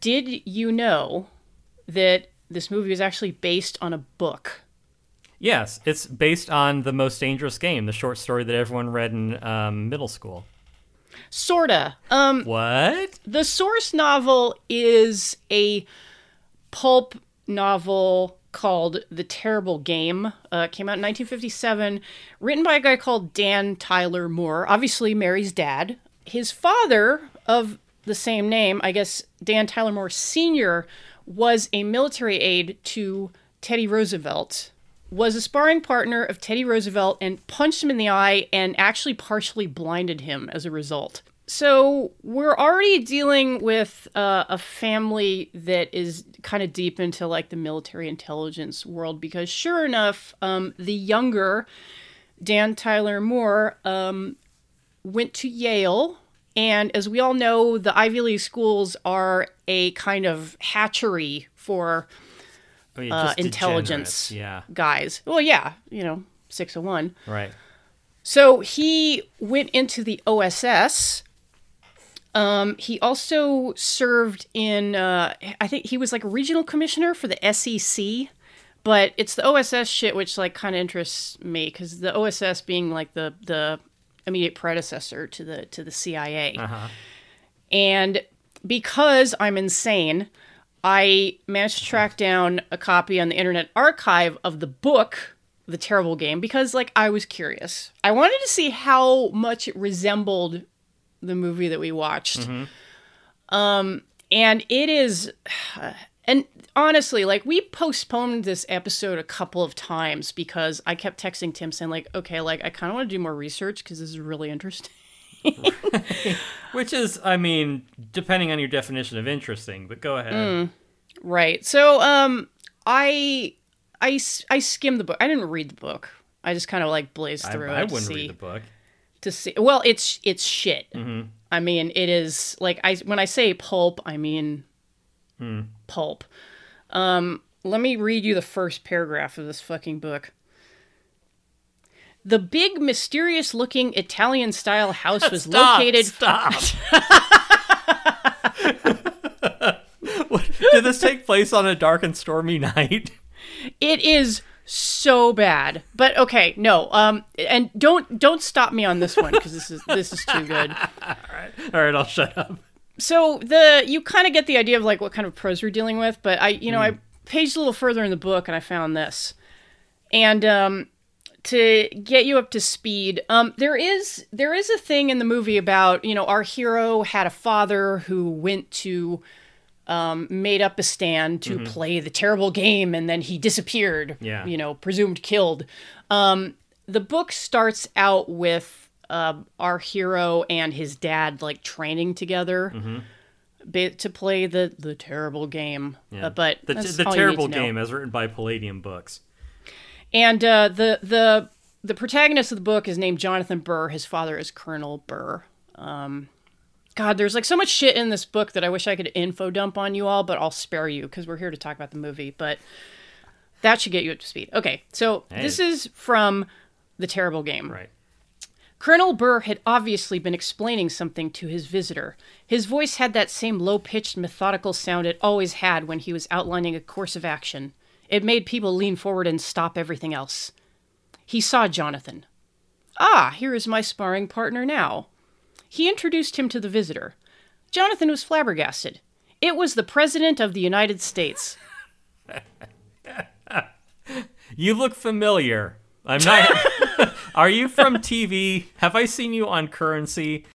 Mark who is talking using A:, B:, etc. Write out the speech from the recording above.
A: did you know that this movie was actually based on a book?
B: Yes, it's based on The Most Dangerous Game, the short story that everyone read in um, middle school.
A: Sorta. Um,
B: What?
A: the source novel is a pulp novel called The Terrible Game. Uh, it came out in 1957, written by a guy called Dan Tyler Moore, obviously Mary's dad. His father, of the same name, I guess Dan Tyler Moore Sr., was a military aide to Teddy Roosevelt, was a sparring partner of Teddy Roosevelt, and punched him in the eye and actually partially blinded him as a result. So we're already dealing with uh, a family that is kind of deep into like the military intelligence world because sure enough, um, the younger Dan Tyler Moore um, went to Yale. And as we all know, the Ivy League schools are a kind of hatchery for
B: Oh, yeah,
A: uh, intelligence.
B: Yeah,
A: guys. Well, yeah, you know, 601.
B: right.
A: So he went into the OSS. Um, he also served in, uh, I think he was like a regional commissioner for the SEC, but it's the OSS shit which like kind of interests me because the OSS being like the the immediate predecessor to the to the CIA, and because I'm insane, I managed to track down a copy on the Internet Archive of the book, The Terrible Game, because like I was curious. I wanted to see how much it resembled the movie that we watched. Um, and it is, and honestly, like we postponed this episode a couple of times because I kept texting Tim saying like, okay, like I kind of want to do more research because this is really interesting.
B: Which is, I mean, depending on your definition of interesting, but go ahead.
A: Mm. Right. So, um, I, I, I skimmed the book. I didn't read the book. I just kind of like blazed through
B: I
A: it to
B: wouldn't
A: see
B: read the book.
A: to see. Well, it's it's shit.
B: Mm-hmm.
A: I mean, it is like I when I say pulp, I mean
B: Hmm.
A: pulp. Um, let me read you the first paragraph of this fucking book. The big, mysterious-looking Italian-style house was
B: Stop,
A: located.
B: Stop. What- Did this take place on a dark and stormy night?
A: It is so bad. But okay, no. Um and don't don't stop me on this one because this is this is too good.
B: all right, all right, I'll shut up.
A: So the you kind of get the idea of like what kind of prose we're dealing with, but I you know, I paged a little further in the book and I found this. And um to get you up to speed, um there is there is a thing in the movie about, you know, our hero had a father who went to um, made up a stand to play the terrible game and then he disappeared
B: Yeah.
A: you know presumed killed um, the book starts out with uh, our hero and his dad like training together ba- to play the the terrible game
B: Yeah.
A: uh, but
B: the,
A: that's
B: the
A: all you need
B: terrible
A: to know.
B: game, as written by Palladium Books.
A: and uh, the the the protagonist of the book is named Jonathan Burr. His father is Colonel Burr. Um, God, there's like so much shit in this book that I wish I could info dump on you all, but I'll spare you because we're here to talk about the movie. But that should get you up to speed. Okay, so this is from the terrible game.
B: Right.
A: Colonel Burr had obviously been explaining something to his visitor. His voice had that same low pitched, methodical sound it always had when he was outlining a course of action. It made people lean forward and stop everything else. He saw Jonathan. Ah, here is my sparring partner now. He introduced him to the visitor. Jonathan was flabbergasted. It was the President of the United States.
B: You look familiar. I'm not. Are you from TV? Have I seen you on Currency?